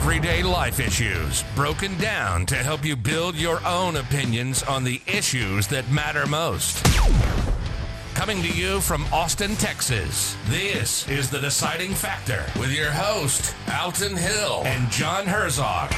Everyday life issues broken down to help you build your own opinions on the issues that matter most. Coming to you from Austin, Texas, this is The Deciding Factor with your host, Alton Hill and John Herzog.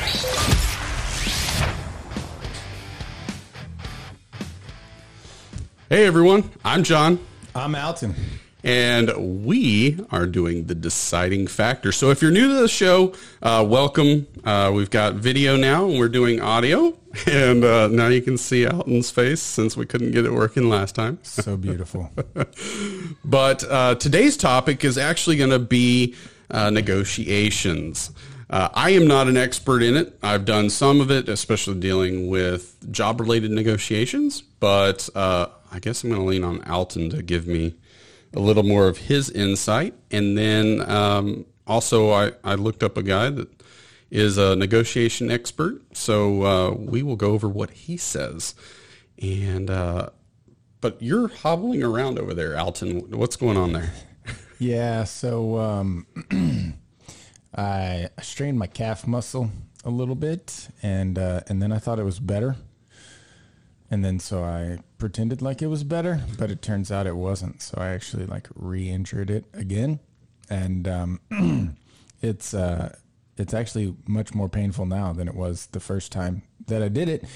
Hey everyone, I'm John, I'm Alton. And we are doing the deciding factor. So if you're new to the show, uh, welcome. Uh, we've got video now, and we're doing audio, and uh, now you can see Alton's face since we couldn't get it working last time. So beautiful. But uh, today's topic is actually going to be uh, negotiations. Uh, I am not an expert in it. I've done some of it, especially dealing with job related negotiations. But uh, I guess I'm going to lean on Alton to give me a little more of his insight. And then um, also, I, I looked up a guy that is a negotiation expert. So uh, we will go over what he says. And uh, but you're hobbling around over there, Alton. What's going on there? yeah. So um, I strained my calf muscle a little bit, and uh, and then I thought it was better, and then so I pretended like it was better, but it turns out it wasn't. So I actually like re-injured it again, and um, it's uh, it's actually much more painful now than it was the first time that I did it.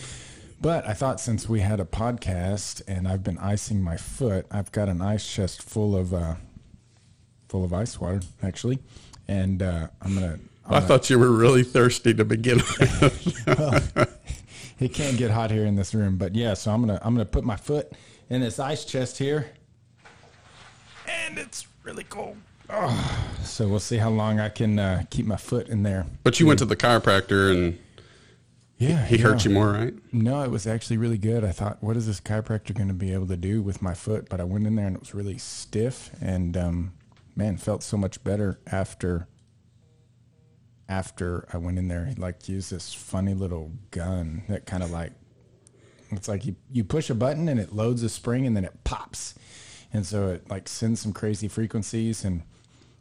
But I thought since we had a podcast and I've been icing my foot, I've got an ice chest full of uh, full of ice water actually, and uh, I'm gonna. I'm I thought you were really thirsty to begin with. it can't get hot here in this room, but yeah. So I'm gonna I'm gonna put my foot in this ice chest here, and it's really cold. Oh, so we'll see how long I can uh, keep my foot in there. but you went to the chiropractor and Yeah, he hurt yeah. you more, right? No, it was actually really good. I thought, what is this chiropractor going to be able to do with my foot? But I went in there and it was really stiff, and um, man, felt so much better after. After I went in there, he like used this funny little gun that kind of like it's like you, you push a button and it loads a spring and then it pops, and so it like sends some crazy frequencies. And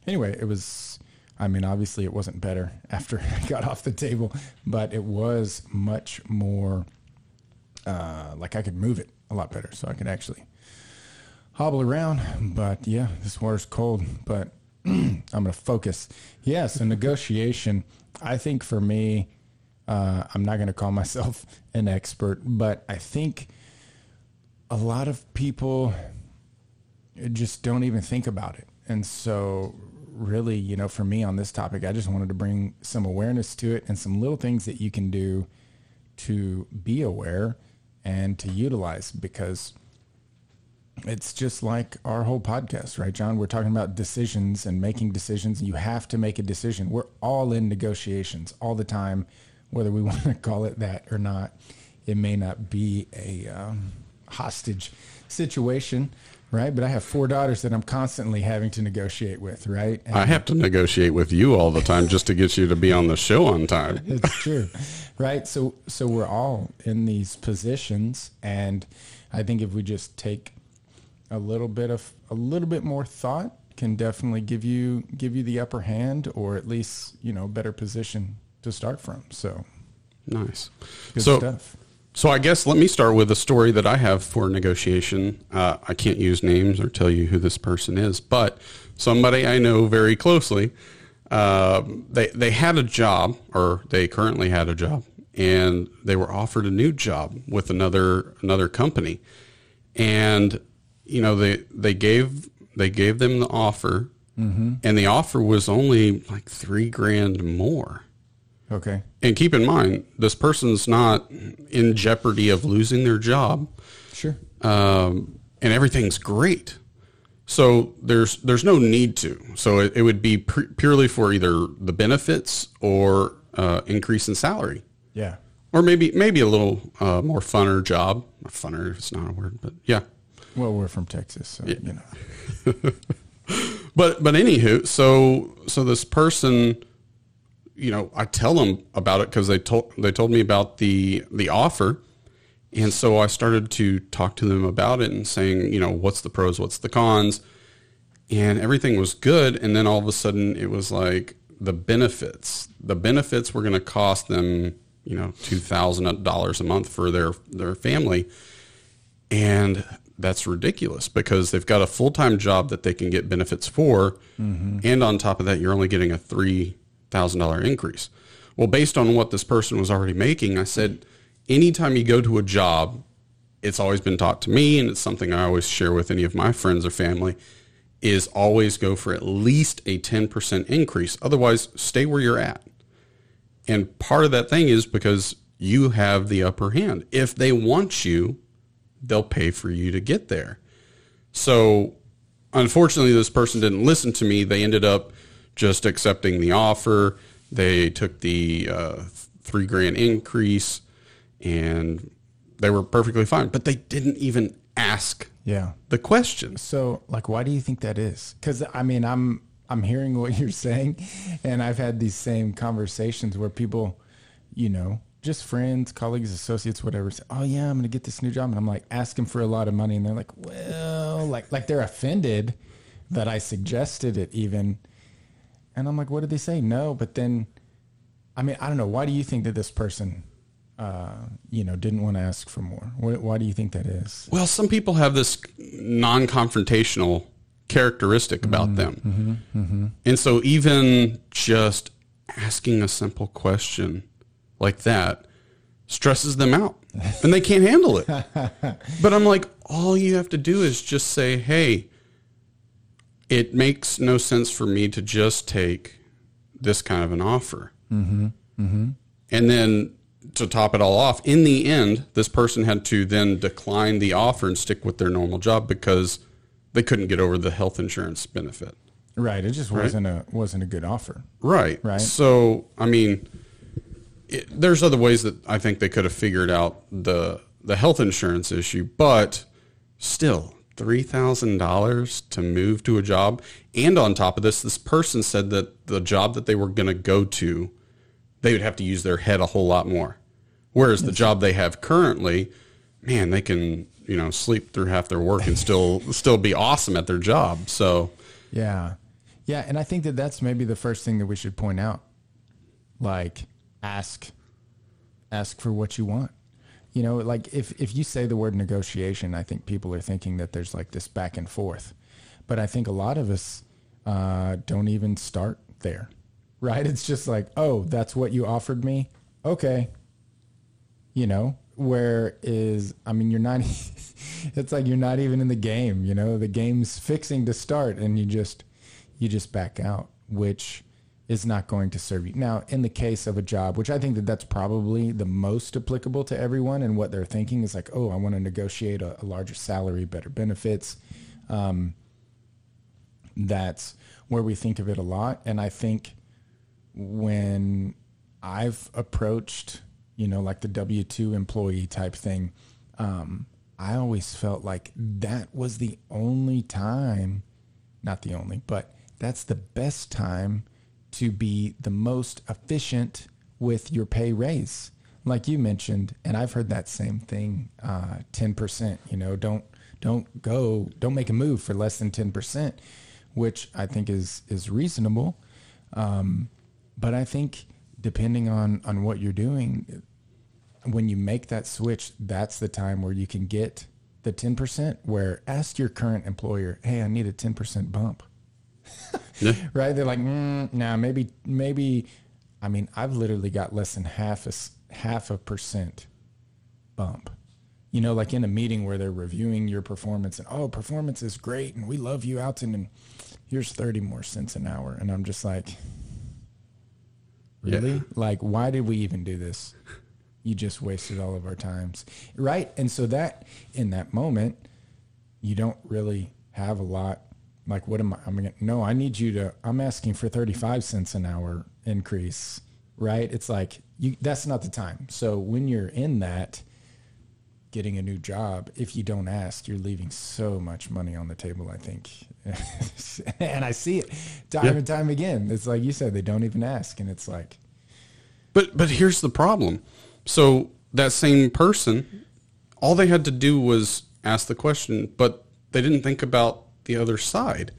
anyway, it was. I mean, obviously, it wasn't better after I got off the table, but it was much more uh, like I could move it a lot better, so I could actually hobble around. But yeah, this water's cold, but I'm gonna focus. Yes, a negotiation. I think for me, uh, I'm not gonna call myself an expert, but I think a lot of people just don't even think about it. And so, really, you know, for me on this topic, I just wanted to bring some awareness to it and some little things that you can do to be aware and to utilize because it's just like our whole podcast, right, John? We're talking about decisions and making decisions. You have to make a decision. We're all in negotiations all the time, whether we want to call it that or not. It may not be a um, hostage situation, right? But I have four daughters that I'm constantly having to negotiate with, right? And I have to negotiate with you all the time just to get you to be on the show on time. it's true, right? So, so we're all in these positions, and I think if we just take a little bit of a little bit more thought, can definitely give you give you the upper hand, or at least you know better position to start from. So, Nice. good so, stuff. so I guess let me start with a story that I have for negotiation. Uh, I can't use names or tell you who this person is, but somebody I know very closely. Uh, they they had a job, or they currently had a job, and they were offered a new job with another another company, and you know they they gave they gave them the offer, and the offer was only like three grand more. Okay. And keep in mind, this person's not in jeopardy of losing their job, Sure. um, and everything's great. So there's there's no need to. So it, it would be pu- purely for either the benefits or uh, increase in salary, Yeah. or maybe maybe a little uh, more funner job. Funner, if it's not a word, but yeah. Well, we're from Texas, so you know. But but anywho, so so this person, you know, I tell them about it because they told they told me about the the offer, and so I started to talk to them about it and saying, you know, what's the pros, what's the cons, and everything was good. And then all of a sudden, it was like the benefits. The benefits were going to cost them, you know, two thousand dollars a month for their their family, and that's ridiculous because they've got a full time job that they can get benefits for, mm-hmm. and on top of that, you're only getting a three thousand dollar increase. Well, based on what this person was already making, I said, anytime you go to a job, it's always been taught to me, and it's something I always share with any of my friends or family, is always go for at least a 10% increase. Otherwise, stay where you're at. And part of that thing is because you have the upper hand. If they want you, they'll pay for you to get there. So, unfortunately, this person didn't listen to me. They ended up just accepting the offer. They took the uh, three grand increase and they were perfectly fine, but they didn't even ask Yeah. the question. So, like, why do you think that is? Because I mean, I'm I'm hearing what you're saying, and I've had these same conversations where people, you know, just friends, colleagues, associates, whatever, say, "Oh yeah, I'm going to get this new job," and I'm like asking for a lot of money, and they're like, "Well, like like they're offended that I suggested it, even." And I'm like, "What did they say?" No, but then, I mean, I don't know. Why do you think that this person? Uh, you know, didn't want to ask for more. Why, why do you think that is? Well, some people have this non-confrontational characteristic mm-hmm, about them. Mm-hmm, mm-hmm. And so even just asking a simple question like that stresses them out and they can't handle it. but I'm like, all you have to do is just say, hey, it makes no sense for me to just take this kind of an offer. Mm-hmm. Mm-hmm. And then to top it all off, in the end, this person had to then decline the offer and stick with their normal job because they couldn't get over the health insurance benefit. Right. It just wasn't a wasn't a good offer. Right. Right. So, I mean, it, there's other ways that I think they could have figured out the the health insurance issue, but still, three thousand dollars to move to a job, and on top of this, this person said that the job that they were going to go to, they would have to use their head a whole lot more. Whereas the job they have currently, man, they can you know sleep through half their work and still still be awesome at their job. So. Yeah. Yeah, and I think that that's maybe the first thing that we should point out. Like ask ask for what you want. You know, like if if you say the word negotiation, I think people are thinking that there's like this back and forth. But I think a lot of us uh, don't even start there. Right? It's just like, "Oh, that's what you offered me." Okay. You know, where is I mean, you're not it's like you're not even in the game, you know. The game's fixing to start and you just you just back out, which is not going to serve you. Now, in the case of a job, which I think that that's probably the most applicable to everyone and what they're thinking is like, "Oh, I want to negotiate a, a larger salary, better benefits." Um that's where we think of it a lot and I think when I've approached, you know, like the W 2 employee type thing, um, I always felt like that was the only time, not the only, but that's the best time to be the most efficient with your pay raise. Like you mentioned, and I've heard that same thing, uh, 10%, you know, don't, don't go, don't make a move for less than 10%, which I think is, is reasonable. Um, but I think depending on on what you're doing, when you make that switch, that's the time where you can get the 10%. Where ask your current employer, "Hey, I need a 10% bump." Yeah. right? They're like, mm, "Nah, maybe maybe." I mean, I've literally got less than half a half a percent bump. You know, like in a meeting where they're reviewing your performance and oh, performance is great and we love you, Alton, and here's 30 more cents an hour. And I'm just like, Yeah. Really? Like, why did we even do this? You just wasted all of our times. Right. And so that in that moment, you don't really have a lot. Like, what am I? I'm gonna, no, I need you to, I'm asking for 35 cents an hour increase. Right. It's like, you, that's not the time. So when you're in that, getting a new job, if you don't ask, you're leaving so much money on the table, I think. and I see it time Yeah. and time again. It's like you said, they don't even ask. And it's like, But but here's the problem. So that same person, all they had to do was ask the question, but they didn't think about the other side.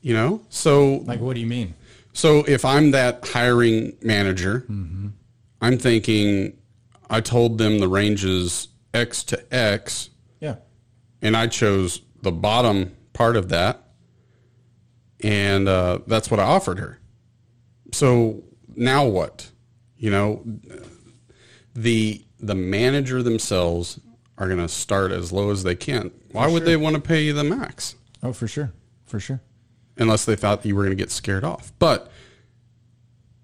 You know? So like, what do you mean? So if I'm that hiring manager, I'm thinking I told them the ranges X to X, Yeah. and I chose the bottom part of that, and uh, that's what I offered her. So now what? You know, the the manager themselves are going to start as low as they can. Why would they want to pay you the max? Oh, for sure. For sure. unless they thought you were going to get scared off. But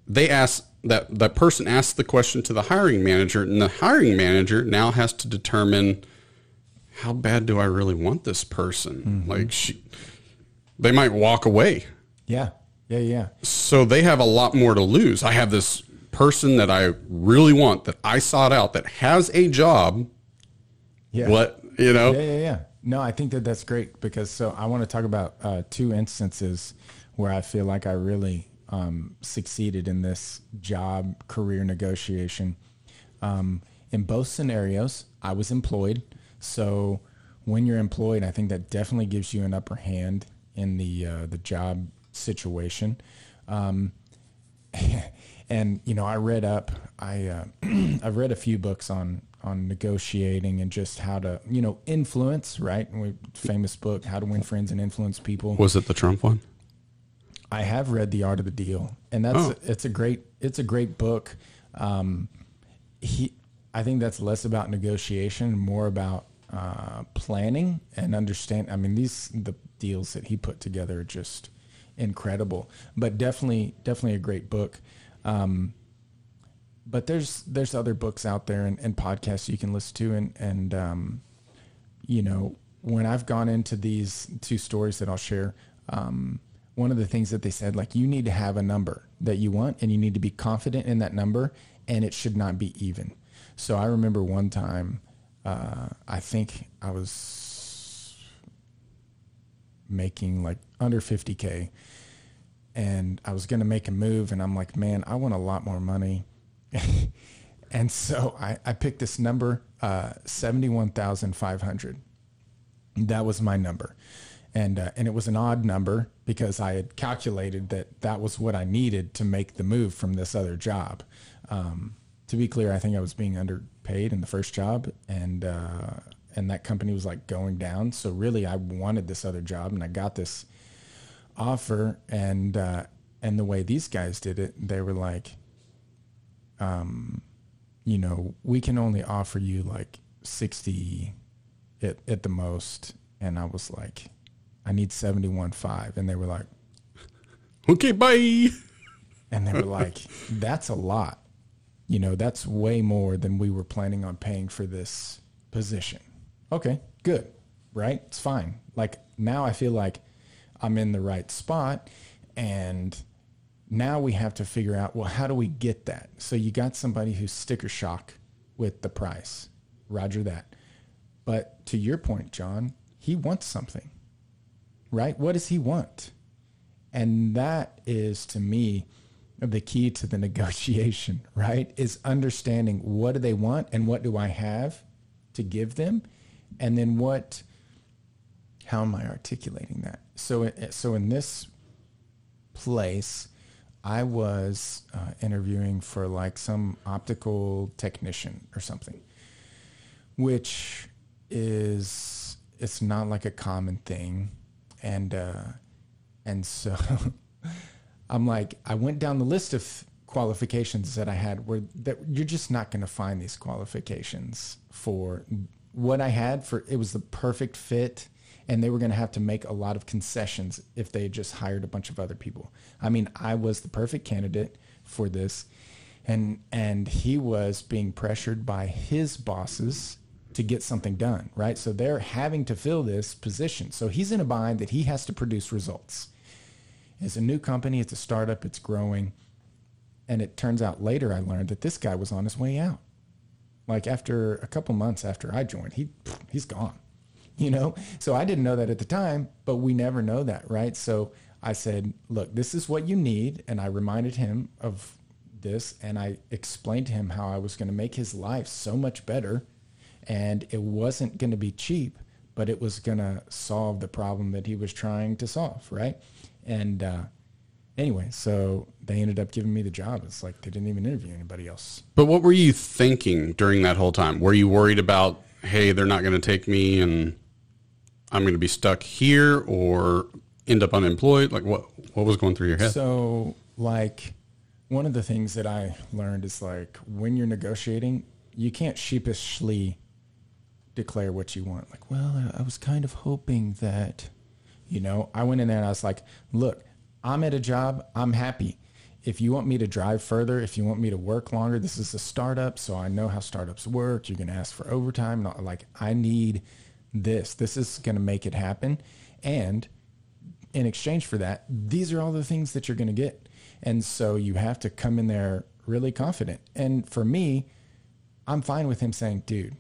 they asked that that person asked the question to the hiring manager, and the hiring manager now has to determine how bad do I really want this person. Mm-hmm. Like she, they might walk away, Yeah. Yeah. Yeah. so they have a lot more to lose. I have this person that I really want that I sought out that has a job. Yeah. What you know? Yeah, yeah, yeah. No, I think that that's great because so I want to talk about uh, two instances where I feel like I really um, succeeded in this job career negotiation. Um, in both scenarios, I was employed. So when you're employed, I think that definitely gives you an upper hand in the uh, the job situation. Um, and you know, I read up. I uh, I've read a few books on on negotiating and just how to you know influence. Right, and we, famous book, How to Win Friends and Influence People. Was it the Trump one? I have read The Art of the Deal, and that's Oh. it's a great it's a great book. Um, he, I think that's less about negotiation, more about uh, planning and understand. I mean, these the deals that he put together are just incredible, but definitely definitely a great book. Um, but there's there's other books out there and, and podcasts you can listen to, and and um, you know, when I've gone into these two stories that I'll share, um, one of the things that they said, like, you need to have a number that you want and you need to be confident in that number and it should not be even. So I remember one time, uh, I think I was making like under 50K and I was going to make a move and I'm like, man, I want a lot more money. and so I, I picked this number, uh, 71,500 that was my number and uh, and it was an odd number because I had calculated that that was what I needed to make the move from this other job. Um, to be clear, I think I was being underpaid in the first job, and uh, and that company was like going down. So really, I wanted this other job, and I got this offer, and uh, and the way these guys did it, they were like, um, you know, we can only offer you like sixty at, at the most. And I was like, I need 71.5. And they were like, Okay, bye. and they were like, that's a lot. You know, that's way more than we were planning on paying for this position. Okay, good. Right? It's fine. Like now I feel like I'm in the right spot and now we have to figure out, well, how do we get that? So you got somebody who's sticker shock with the price. Roger that. But to your point, John, he wants something, right? What does he want? And that is to me the key to the negotiation, right? Is understanding what do they want and what do I have to give them? And then what, how am I articulating that? So, so in this place, I was uh, interviewing for like some optical technician or something, which is it's not like a common thing, and uh, and so I'm like I went down the list of qualifications that I had where that you're just not going to find these qualifications for what I had for it was the perfect fit and they were going to have to make a lot of concessions if they just hired a bunch of other people. I mean, I was the perfect candidate for this and and he was being pressured by his bosses to get something done, right? So they're having to fill this position. So he's in a bind that he has to produce results. It's a new company, it's a startup, it's growing. And it turns out later I learned that this guy was on his way out. Like after a couple months after I joined, he he's gone. You know? So I didn't know that at the time, but we never know that, right? So I said, "Look, this is what you need." And I reminded him of this and I explained to him how I was going to make his life so much better and it wasn't going to be cheap, but it was going to solve the problem that he was trying to solve, right? And uh, anyway, so they ended up giving me the job. It's like they didn't even interview anybody else. But what were you thinking during that whole time? Were you worried about, hey, they're not going to take me and I'm going to be stuck here or end up unemployed? Like what what was going through your head? So, like, one of the things that I learned is like when you're negotiating, you can't sheepishly declare what you want. Like, well, I, was kind of hoping that, you know, I went in there and I was like, look, I'm at a job, I'm happy. If you want me to drive further, if you want me to work longer, this is a startup, so I know how startups work. You're going to ask for overtime. Not like I need this. This is going to make it happen. And in exchange for that, these are all the things that you're going to get. And so you have to come in there really confident. And for me, I'm fine with him saying, dude,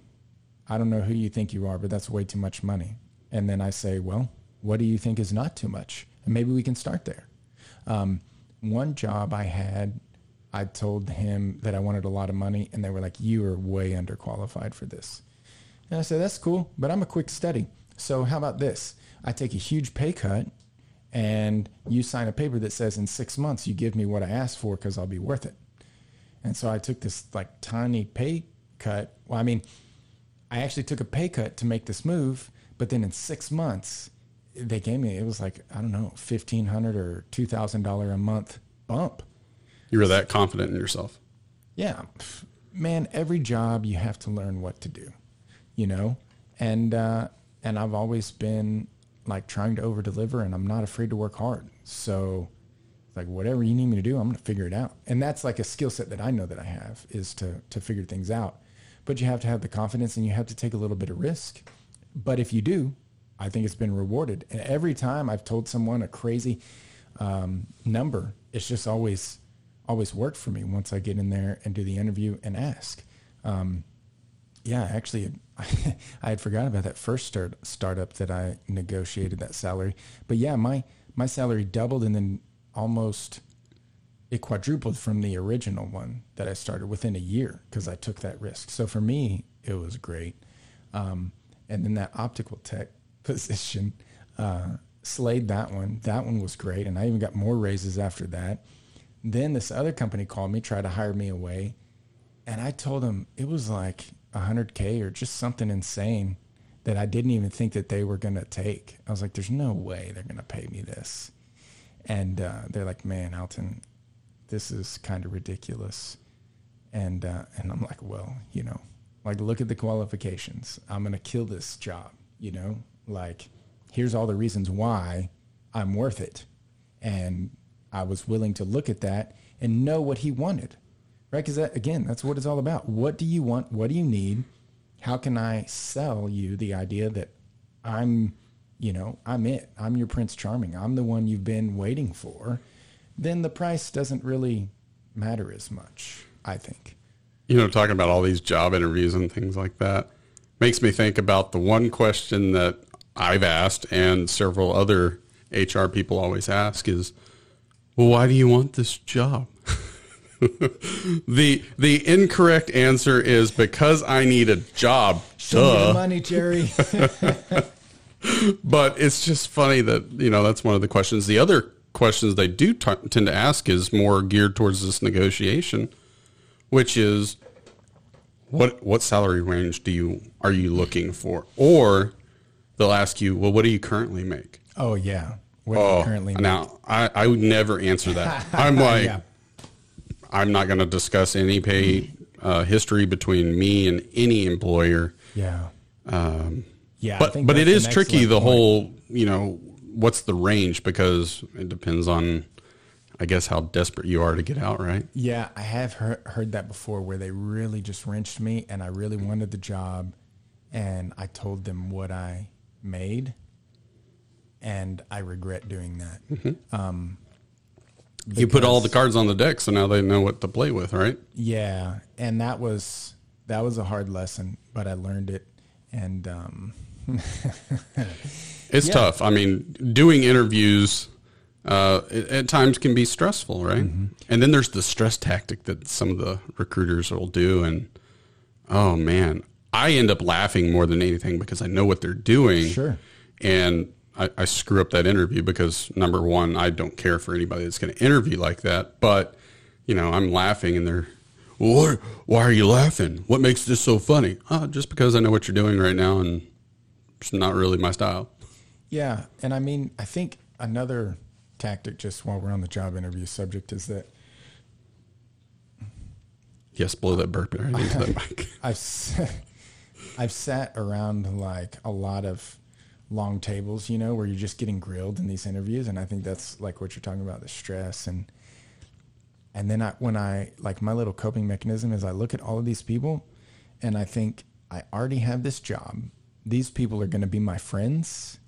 I don't know who you think you are, but that's way too much money. And then I say, well, what do you think is not too much? And maybe we can start there. Um, one job I had, I told him that I wanted a lot of money, and they were like, you are way underqualified for this. And I said, that's cool, but I'm a quick study. So how about this? I take a huge pay cut and you sign a paper that says in six months you give me what I asked for because I'll be worth it. And so I took this like tiny pay cut. Well, I mean, I actually took a pay cut to make this move, but then in six months, they gave me it was like I don't know fifteen hundred or two thousand dollar a month bump. You were that confident in yourself. Yeah, man. Every job you have to learn what to do, you know, and uh, and I've always been like trying to over deliver, and I'm not afraid to work hard. So like whatever you need me to do, I'm going to figure it out. And that's like a skill set that I know that I have is to to figure things out. But you have to have the confidence and you have to take a little bit of risk. But if you do, I think it's been rewarded. And every time I've told someone a crazy um, number, it's just always always worked for me once I get in there and do the interview and ask. Um, yeah, actually, I had forgotten about that first start, startup that I negotiated that salary. But yeah, my my salary doubled and then almost it quadrupled from the original one that I started within a year because I took that risk. So for me, it was great. Um, and then that optical tech position, uh, slayed that one. That one was great. And I even got more raises after that. Then this other company called me, tried to hire me away. And I told them it was like 100K or just something insane that I didn't even think that they were going to take. I was like, there's no way they're going to pay me this. And uh, they're like, man, Alton, this is kind of ridiculous. And, uh, and I'm like, well, you know, like, look at the qualifications. I'm going to kill this job, you know, like, here's all the reasons why I'm worth it. And I was willing to look at that and know what he wanted, right? Because that, again, that's what it's all about. What do you want? What do you need? How can I sell you the idea that I'm, you know, I'm it. I'm your Prince Charming. I'm the one you've been waiting for. Then the price doesn't really matter as much, I think. You know, talking about all these job interviews and things like that makes me think about the one question that I've asked and several other HR people always ask is, well, why do you want this job? The the incorrect answer is because I need a job. Show me Duh. the money, Jerry. But it's just funny that you know that's one of the questions. The other questions they do t- tend to ask is more geared towards this negotiation, which is what what salary range do you are you looking for? Or they'll ask you, well, what do you currently make? oh yeah. What Oh, currently now I, I would never answer that. I'm like, Yeah. I'm not going to discuss any pay uh, history between me and any employer. Yeah. Um, Yeah. But but it is tricky. The point. whole you know what's the range because it depends on I guess how desperate you are to get out. Right? Yeah, I have heard, heard that before where they really just wrenched me and I really wanted the job and I told them what I made and I regret doing that. Mm-hmm. Um, you put all the cards on the deck, so now they know what to play with. Right? Yeah, and that was that was a hard lesson, but I learned it and um, It's Yeah. tough. I mean, doing interviews uh, at, at times can be stressful, right? Mm-hmm. And then there's the stress tactic that some of the recruiters will do, and oh man, I end up laughing more than anything because I know what they're doing. Sure. And I, I screw up that interview because number one, I don't care for anybody that's going to interview like that. But you know, I'm laughing and they're, well, why are you laughing? What makes this so funny? Oh, just because I know what you're doing right now and it's not really my style. Yeah, and I mean, I think another tactic, just while we're on the job interview subject, is that Yes, blow that burp right into that mic. I've I've sat around like a lot of long tables, you know, where you're just getting grilled in these interviews, and I think that's like what you're talking about, the stress and and then I when I like my little coping mechanism is I look at all of these people, and I think I already have this job. These people are going to be my friends.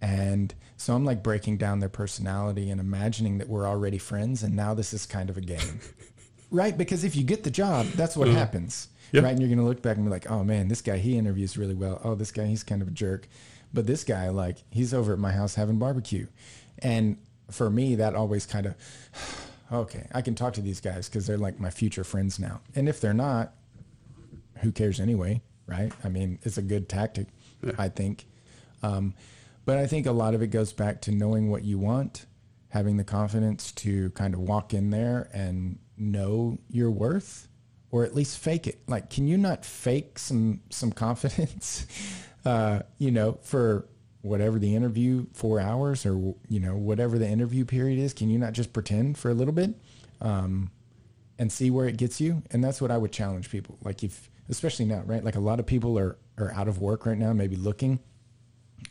And so I'm like breaking down their personality and imagining that we're already friends. And now this is kind of a game. Right, because if you get the job, that's what uh-huh. happens. Yeah. Right, and you're gonna look back and be like, "Oh man, this guy he interviews really well. Oh, this guy he's kind of a jerk, but this guy like he's over at my house having barbecue." And for me, that always kind of, okay, I can talk to these guys because they're like my future friends now. And if they're not, who cares anyway, right? I mean, it's a good tactic, I think. Um, but I think a lot of it goes back to knowing what you want, having the confidence to kind of walk in there and know your worth, or at least fake it. Like, can you not fake some some confidence? Uh, you know, for whatever the interview, four hours, or you know, whatever the interview period is. Can you not just pretend for a little bit? Um, and see where it gets you. And that's what I would challenge people. Like if, especially now, right? Like a lot of people are, are out of work right now, maybe looking.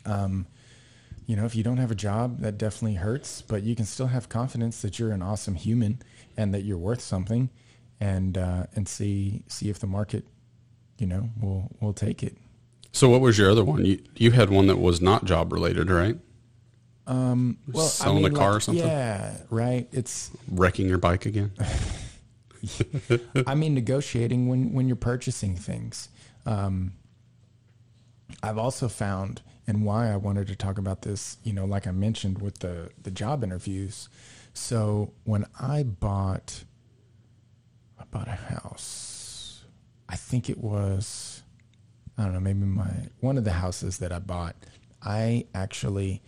Um, you know, if you don't have a job, that definitely hurts, but you can still have confidence that you're an awesome human and that you're worth something and, uh, and see, see if the market, you know, will, will take it. So what was your other one? You you had one that was not job related, right? Um, well, Selling a car or something? Yeah, right. It's, Wrecking your bike again. I mean, negotiating when, when you're purchasing things. Um, I've also found, and why I wanted to talk about this, you know, like I mentioned with the, the job interviews. So when I bought, I bought a house, I think it was, I don't know, maybe my, one of the houses that I bought, I actually,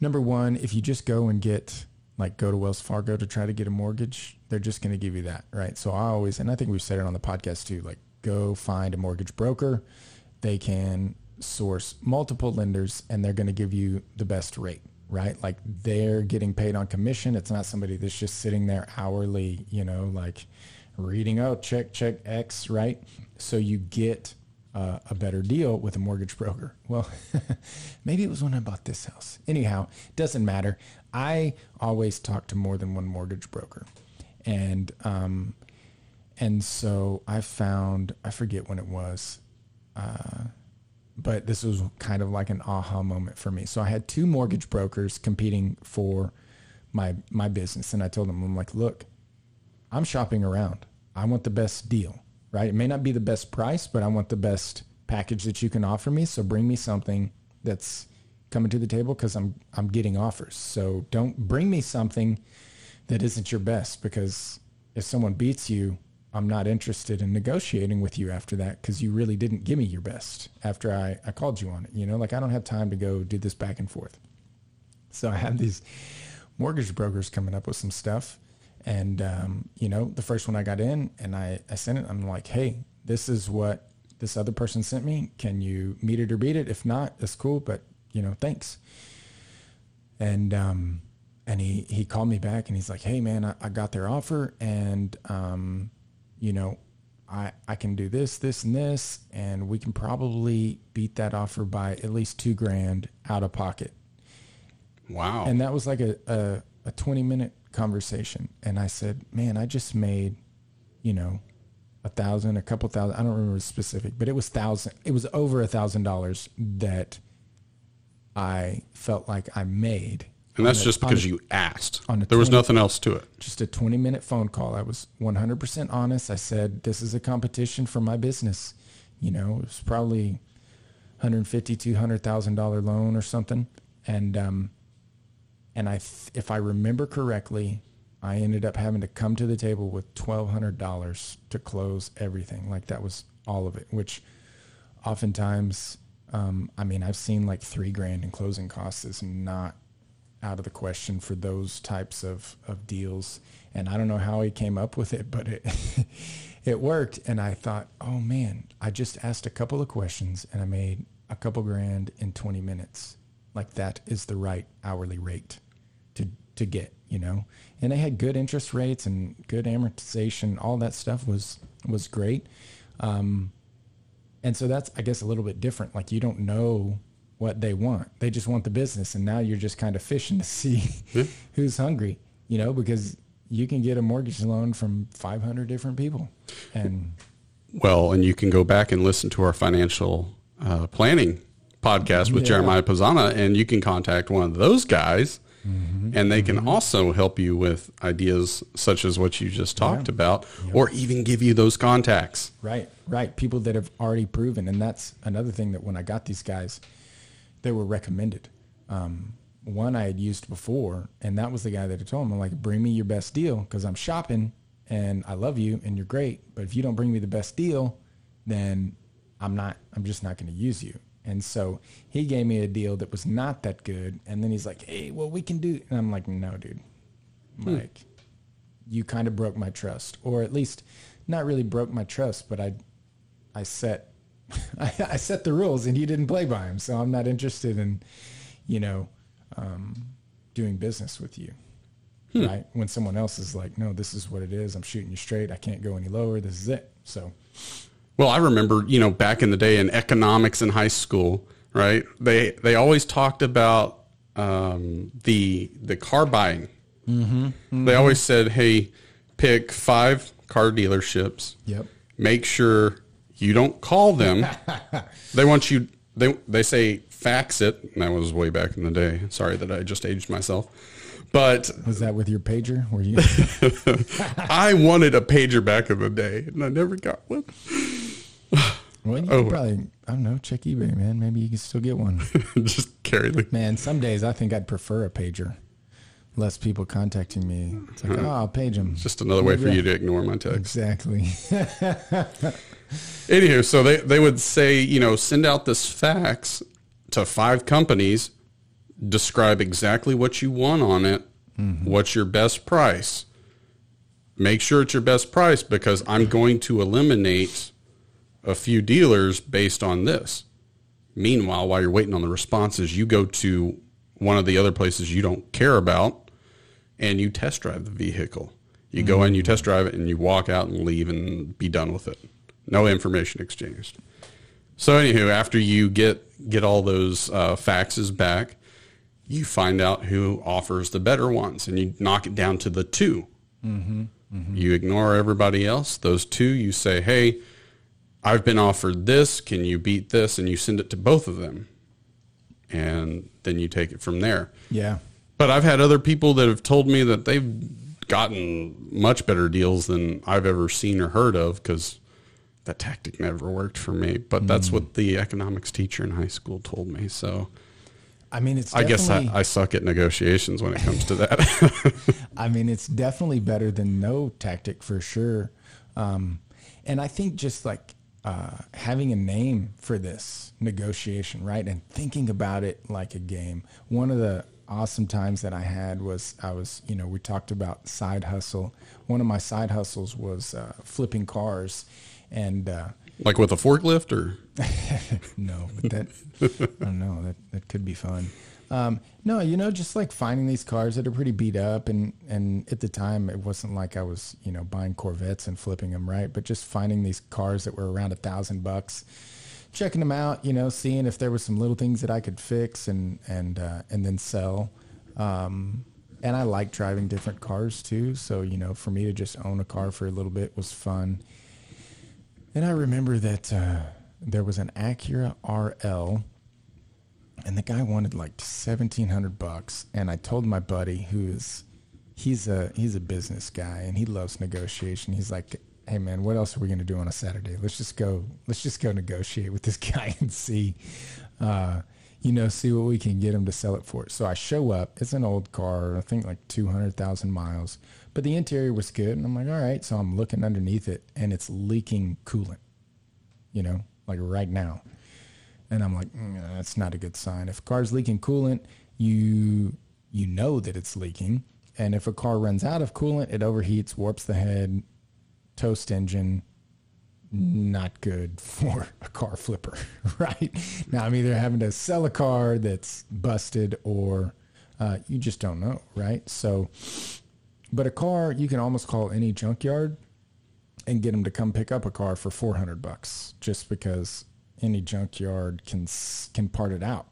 number one, if you just go and get like go to Wells Fargo to try to get a mortgage, they're just going to give you that, right? So I always, and I think we've said it on the podcast too, like go find a mortgage broker. They can source multiple lenders and they're going to give you the best rate, right? Like they're getting paid on commission. It's not somebody that's just sitting there hourly, you know, like reading, oh, check, check X, right? So you get uh, a better deal with a mortgage broker. Well, maybe it was when I bought this house. Anyhow, doesn't matter. I always talk to more than one mortgage broker, and um, and so I found I forget when it was, uh, but this was kind of like an aha moment for me. So I had two mortgage brokers competing for my my business, and I told them I'm like, look, I'm shopping around. I want the best deal, right? It may not be the best price, but I want the best package that you can offer me. So bring me something that's coming to the table because I'm I'm getting offers. So don't bring me something that isn't your best because if someone beats you, I'm not interested in negotiating with you after that because you really didn't give me your best after I, I called you on it. You know, like I don't have time to go do this back and forth. So I have these mortgage brokers coming up with some stuff. And, um, you know, the first one I got in and I, I sent it, I'm like, hey, this is what this other person sent me. Can you meet it or beat it? If not, that's cool, but, you know, thanks. And, um, and he, he called me back and he's like, hey, man, I, I got their offer and, um, you know, I, I can do this, this, and this, and we can probably beat that offer by at least two grand out of pocket. Wow. And that was like a, a, a 20 minute conversation. And I said, man, I just made, you know, a thousand, a couple thousand, I don't remember the specific, but it was thousand, it was over a thousand dollars that I felt like I made. and that's a- just because a- you asked. on There was 20 nothing else to it. just a 20 minute phone call. I was 100% honest. I said, this is a competition for my business. You know, it was probably 150, $200,000 loan or something. And, um, and I, if I remember correctly, I ended up having to come to the table with $1,200 to close everything. Like that was all of it, which oftentimes, Um, I mean, I've seen like three grand in closing costs is not out of the question for those types of, of deals. And I don't know how he came up with it, but it it worked. And I thought, oh man, I just asked a couple of questions and I made a couple grand in 20 minutes. Like that is the right hourly rate to get, you know. And they had good interest rates and good amortization. All that stuff was was great. Um, and so that's I guess a little bit different. Like you don't know what they want. They just want the business, and now you're just kind of fishing to see yeah. who's hungry. You know, because you can get a mortgage loan from 500 different people, and well, and you can go back and listen to our financial uh, planning podcast with yeah. Jeremiah Pizzana, and you can contact one of those guys. Mm-hmm. And they can mm-hmm. also help you with ideas such as what you just talked yeah. about, or even give you those contacts. Right, right. People that have already proven. And that's another thing that when I got these guys, they were recommended. Um, one I had used before, and that was the guy that had told me, like, bring me your best deal because I'm shopping and I love you and you're great. But if you don't bring me the best deal, then I'm not, I'm just not going to use you. And so he gave me a deal that was not that good. And then he's like, hey, well, we can do, and I'm like, no, dude. Hmm. Like, you kind of broke my trust, or at least not really broke my trust, but I, I set I, I, set the rules and he didn't play by them. So I'm not interested in, you know, um, doing business with you. Hmm. Right. When someone else is like, no, this is what it is. I'm shooting you straight. I can't go any lower. This is it. So, well, I remember, you know, back in the day in economics in high school, right? They, they always talked about, um, the, the car buying. Mm-hmm. Mm-hmm. They always said, Hey, pick five car dealerships. Yep. Make sure you don't call them. they want you. They they say fax it. And that was way back in the day. Sorry that I just aged myself. But was that with your pager? Were you? I wanted a pager back in the day, and I never got one. Well, you oh. probably I don't know. Check eBay, man. Maybe you can still get one. just carry the man. Some days I think I'd prefer a pager. Less people contacting me. It's like, uh-huh. oh, I'll page them. It's just another way for you to ignore my text. Exactly. Anywho, so they, they would say, you know, send out this fax to five companies, describe exactly what you want on it, mm-hmm. what's your best price. Make sure it's your best price because I'm going to eliminate a few dealers based on this. Meanwhile, while you're waiting on the responses, you go to one of the other places you don't care about and you test drive the vehicle. You mm-hmm. go in, you test drive it, and you walk out and leave and be done with it. No information exchanged. So, anywho, after you get get all those uh, faxes back, you find out who offers the better ones, and you knock it down to the 2 mm-hmm, mm-hmm. You ignore everybody else. Those two, you say, "Hey, I've been offered this. Can you beat this?" And you send it to both of them, and then you take it from there. Yeah. But I've had other people that have told me that they've gotten much better deals than I've ever seen or heard of because that tactic never worked for me. But that's mm. what the economics teacher in high school told me. So, I mean, it's. I guess I, I, suck at negotiations when it comes to that. I mean, it's definitely better than no tactic for sure. Um, and I think just like uh, having a name for this negotiation, right, and thinking about it like a game. One of the awesome times that I had was I was, you know, we talked about side hustle. One of my side hustles was uh, flipping cars and uh, like with a forklift or no, but that I don't know that that could be fun. Um, no, you know, just like finding these cars that are pretty beat up, and and at the time it wasn't like I was you know buying Corvettes and flipping them right, but just finding these cars that were around a thousand bucks, checking them out, you know, seeing if there were some little things that I could fix and and uh, and then sell. Um, and I like driving different cars too, so you know, for me to just own a car for a little bit was fun. And I remember that uh, there was an Acura RL, and the guy wanted like seventeen hundred bucks. And I told my buddy, who is he's a he's a business guy and he loves negotiation. He's like, "Hey man, what else are we gonna do on a Saturday? Let's just go. Let's just go negotiate with this guy and see." Uh, you know, see what we can get him to sell it for. So I show up. It's an old car, I think like 200,000 miles. But the interior was good. And I'm like, all right. So I'm looking underneath it and it's leaking coolant, you know, like right now. And I'm like, mm, that's not a good sign. If a car's leaking coolant, you you know that it's leaking. And if a car runs out of coolant, it overheats, warps the head, toast engine, not good for a car flipper, right? Now I'm either having to sell a car that's busted or uh, you just don't know, right? So, but a car, you can almost call any junkyard and get them to come pick up a car for 400 bucks just because any junkyard can can part it out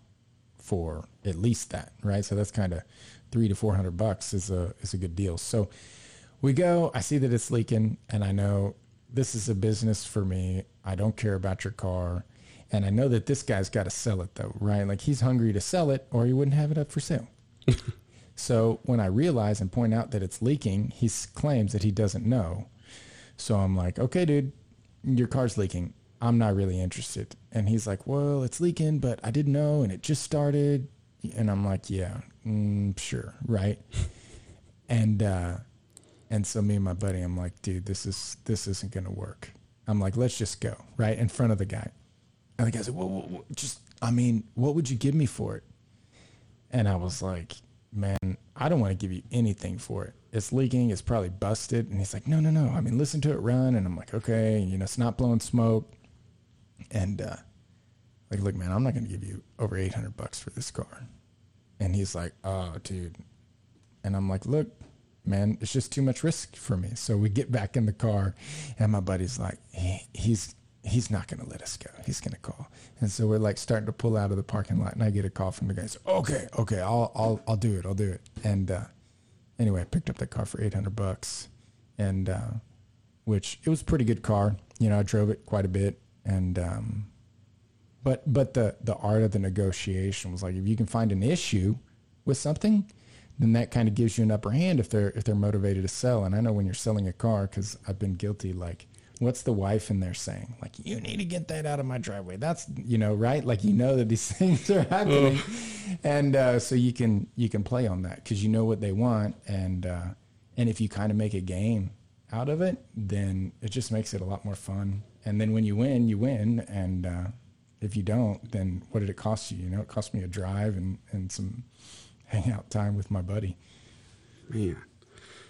for at least that, right? So that's kind of 3 to 400 bucks is a is a good deal. So we go, I see that it's leaking and I know this is a business for me. I don't care about your car. And I know that this guy's got to sell it though, right? Like he's hungry to sell it or he wouldn't have it up for sale. so when I realize and point out that it's leaking, he claims that he doesn't know. So I'm like, okay, dude, your car's leaking. I'm not really interested. And he's like, well, it's leaking, but I didn't know and it just started. And I'm like, yeah, mm, sure, right? and, uh, and so me and my buddy, I'm like, dude, this is this isn't gonna work. I'm like, let's just go right in front of the guy. And the guy said, well, just, I mean, what would you give me for it? And I was like, man, I don't want to give you anything for it. It's leaking. It's probably busted. And he's like, no, no, no. I mean, listen to it run. And I'm like, okay, you know, it's not blowing smoke. And uh, like, look, man, I'm not going to give you over 800 bucks for this car. And he's like, oh, dude. And I'm like, look, man, it's just too much risk for me. So we get back in the car, and my buddy's like, he, he's he's not going to let us go. He's going to call. And so we're like starting to pull out of the parking lot, and I get a call from the guy. Says, okay, okay, I'll I'll I'll do it. I'll do it. And uh, anyway, I picked up that car for eight hundred bucks, and uh, which it was a pretty good car. You know, I drove it quite a bit, and um, but but the the art of the negotiation was like if you can find an issue with something then that kind of gives you an upper hand if they're if they're motivated to sell. And I know when you're selling a car, because I've been guilty. Like, what's the wife in there saying? Like, you need to get that out of my driveway. That's you know right. Like you know that these things are happening, and uh, so you can you can play on that because you know what they want, and uh, and if you kind of make a game out of it, then it just makes it a lot more fun. And then when you win, you win, and uh, if you don't, then what did it cost you? You know, it cost me a drive and and some hangout time with my buddy. Man.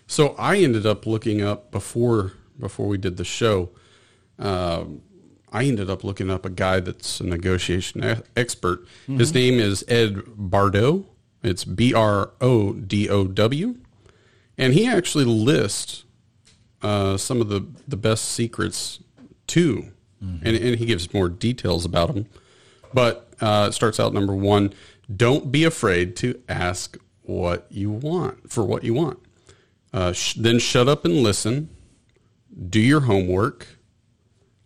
So I ended up looking up before before we did the show. Uh, I ended up looking up a guy that's a negotiation expert. Mm-hmm. His name is Ed Brodow. It's B R O D O W, and he actually lists uh, some of the the best secrets too, mm-hmm. and, and he gives more details about them. But uh, it starts out number one don't be afraid to ask what you want for what you want. Uh, sh- then shut up and listen. Do your homework.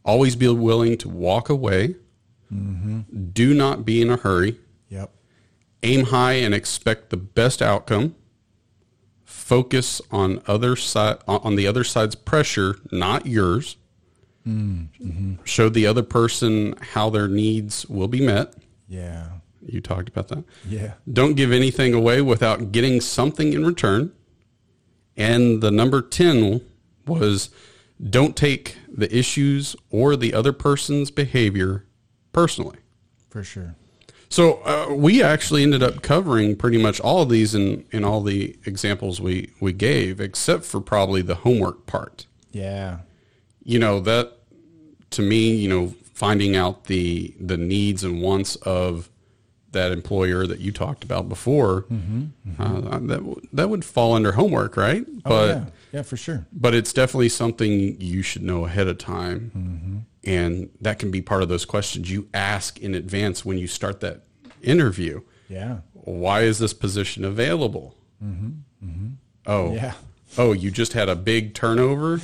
Always be willing to walk away. Mm-hmm. Do not be in a hurry. Yep. Aim high and expect the best outcome. Focus on other side on the other side's pressure, not yours. Mm-hmm. Show the other person how their needs will be met. Yeah. You talked about that. Yeah. Don't give anything away without getting something in return. And the number 10 was don't take the issues or the other person's behavior personally. For sure. So uh, we actually ended up covering pretty much all of these in, in all the examples we, we gave, except for probably the homework part. Yeah. You know, that to me, you know, finding out the the needs and wants of that employer that you talked about before, mm-hmm, mm-hmm. Uh, that that would fall under homework, right? Oh, but yeah. yeah, for sure. But it's definitely something you should know ahead of time, mm-hmm. and that can be part of those questions you ask in advance when you start that interview. Yeah. Why is this position available? Mm-hmm, mm-hmm. Oh, yeah. Oh, you just had a big turnover.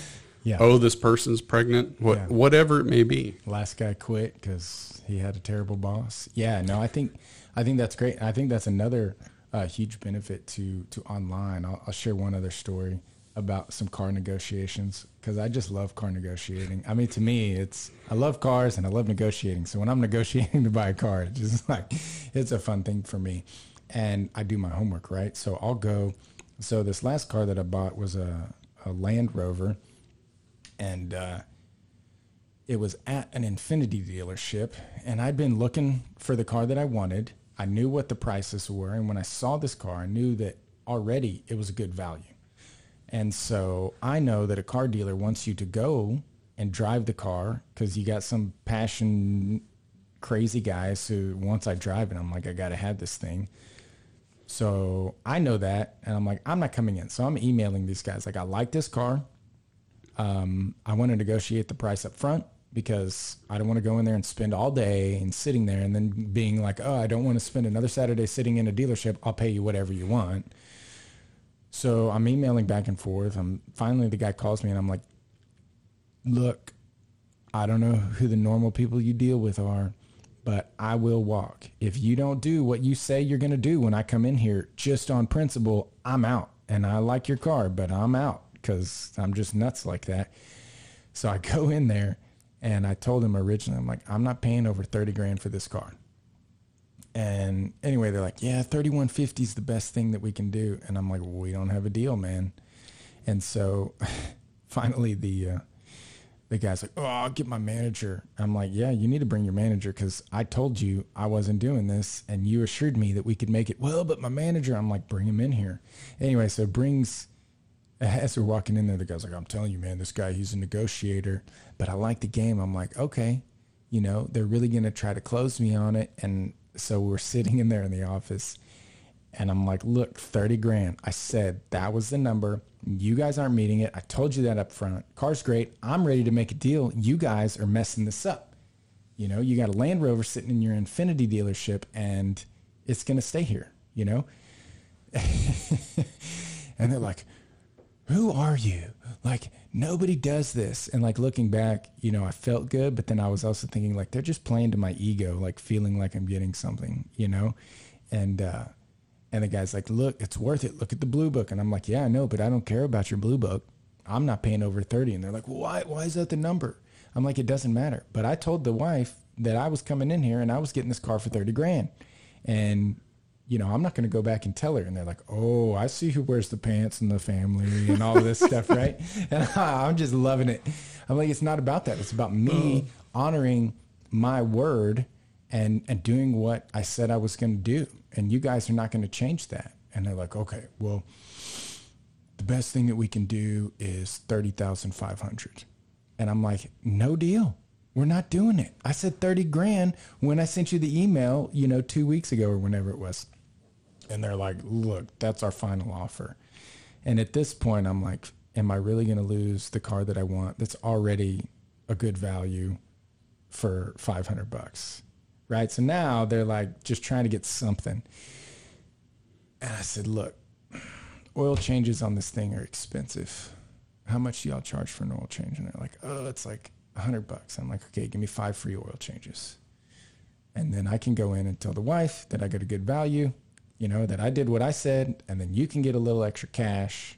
Yeah. Oh, this person's pregnant. What, yeah. whatever it may be. Last guy quit because he had a terrible boss. Yeah. No, I think I think that's great. I think that's another uh, huge benefit to to online. I'll, I'll, share one other story about some car negotiations because I just love car negotiating. I mean, to me, it's I love cars and I love negotiating. So when I'm negotiating to buy a car, it's just like it's a fun thing for me, and I do my homework right. So I'll go. So this last car that I bought was a, a Land Rover, and uh, it was at an Infiniti dealership, and I'd been looking for the car that I wanted. I knew what the prices were, and when I saw this car, I knew that already it was a good value. And so I know that a car dealer wants you to go and drive the car because you got some passion crazy guys who once I drive it, I'm like, I got to have this thing. So I know that, and I'm like, I'm not coming in. So I'm emailing these guys like, I like this car. Um, I want to negotiate the price up front because I don't want to go in there and spend all day and sitting there and then being like, oh, I don't want to spend another Saturday sitting in a dealership. I'll pay you whatever you want. So I'm emailing back and forth. I'm finally the guy calls me and I'm like, look, I don't know who the normal people you deal with are, but I will walk. If you don't do what you say you're going to do when I come in here just on principle, I'm out. And I like your car, but I'm out because I'm just nuts like that. So I go in there and I told him originally, I'm like, I'm not paying over 30 grand for this car. And anyway, they're like, yeah, 3150 is the best thing that we can do. And I'm like, well, we don't have a deal, man. And so finally the, uh, the guy's like, oh, I'll get my manager. I'm like, yeah, you need to bring your manager because I told you I wasn't doing this and you assured me that we could make it. Well, but my manager, I'm like, bring him in here. Anyway, so brings, as we're walking in there, the guy's like, I'm telling you, man, this guy, he's a negotiator, but I like the game. I'm like, okay, you know, they're really going to try to close me on it. And so we're sitting in there in the office and I'm like, look, 30 grand. I said that was the number. You guys aren't meeting it. I told you that up front. Car's great. I'm ready to make a deal. You guys are messing this up. You know, you got a Land Rover sitting in your Infiniti dealership and it's going to stay here, you know? and they're like, who are you? Like, nobody does this. And like looking back, you know, I felt good, but then I was also thinking like, they're just playing to my ego, like feeling like I'm getting something, you know? And, uh, and the guy's like, look, it's worth it. Look at the blue book. And I'm like, yeah, I know, but I don't care about your blue book. I'm not paying over 30. And they're like, well, why, why is that the number? I'm like, it doesn't matter. But I told the wife that I was coming in here and I was getting this car for 30 grand. And, you know, I'm not going to go back and tell her. And they're like, oh, I see who wears the pants in the family and all this stuff, right? And I'm just loving it. I'm like, it's not about that. It's about me mm. honoring my word and, and doing what I said I was going to do and you guys are not going to change that. And they're like, okay, well, the best thing that we can do is 30,500. And I'm like, no deal. We're not doing it. I said 30 grand when I sent you the email, you know, two weeks ago or whenever it was. And they're like, look, that's our final offer. And at this point, I'm like, am I really going to lose the car that I want that's already a good value for 500 bucks? right? So now they're like just trying to get something. And I said, look, oil changes on this thing are expensive. How much do y'all charge for an oil change? And they're like, oh, it's like hundred bucks. I'm like, okay, give me five free oil changes. And then I can go in and tell the wife that I got a good value, you know, that I did what I said, and then you can get a little extra cash.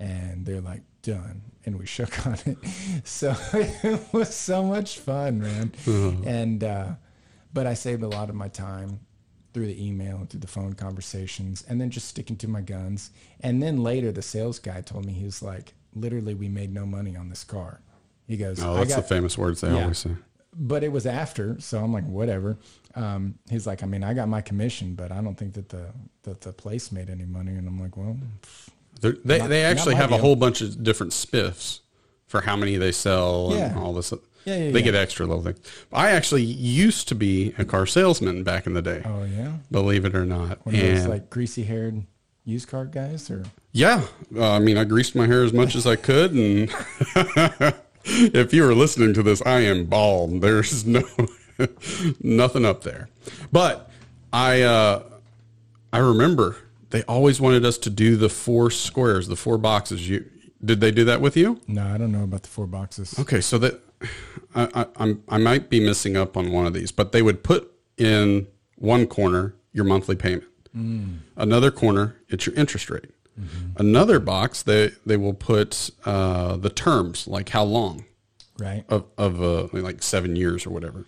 And they're like, done. And we shook on it. So it was so much fun, man. Mm-hmm. And, uh, but I saved a lot of my time through the email and through the phone conversations and then just sticking to my guns. And then later the sales guy told me he was like, literally we made no money on this car. He goes, Oh, that's got, the famous words they yeah. always say. But it was after, so I'm like, whatever. Um, he's like, I mean, I got my commission, but I don't think that the that the place made any money. And I'm like, well, They're, they not, they actually have deal. a whole bunch of different spiffs for how many they sell and all this. Yeah, yeah, they yeah. get extra little things. I actually used to be a car salesman back in the day. Oh yeah, believe it or not. One and, those like greasy haired used car guys, or yeah, uh, I mean, I greased my hair as much as I could, and if you were listening to this, I am bald. There's no nothing up there, but I uh, I remember they always wanted us to do the four squares, the four boxes. You did they do that with you? No, I don't know about the four boxes. Okay, so that I, I, I might be missing up on one of these, but they would put in one corner your monthly payment, mm. another corner it's your interest rate, mm-hmm. another box they they will put uh, the terms like how long, right of of uh, like seven years or whatever,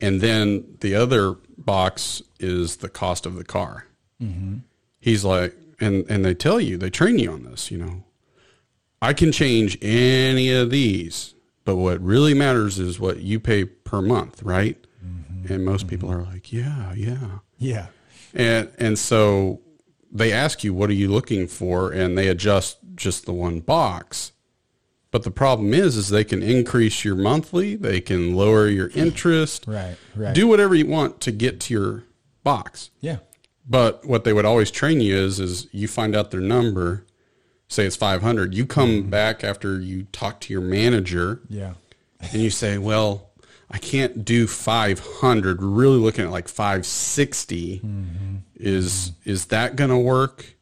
and then the other box is the cost of the car. Mm-hmm. He's like, and and they tell you they train you on this, you know. I can change any of these but what really matters is what you pay per month, right? And most people are like, yeah, yeah. Yeah. And and so they ask you, what are you looking for? And they adjust just the one box. But the problem is, is they can increase your monthly, they can lower your interest, Right, right. do whatever you want to get to your box. Yeah. But what they would always train you is, is you find out their number, say it's 500. You come mm-hmm. back after you talk to your manager Yeah. and you say, well, I can't do 500. Really looking at like 560. Mm-hmm. Is, is that going to work?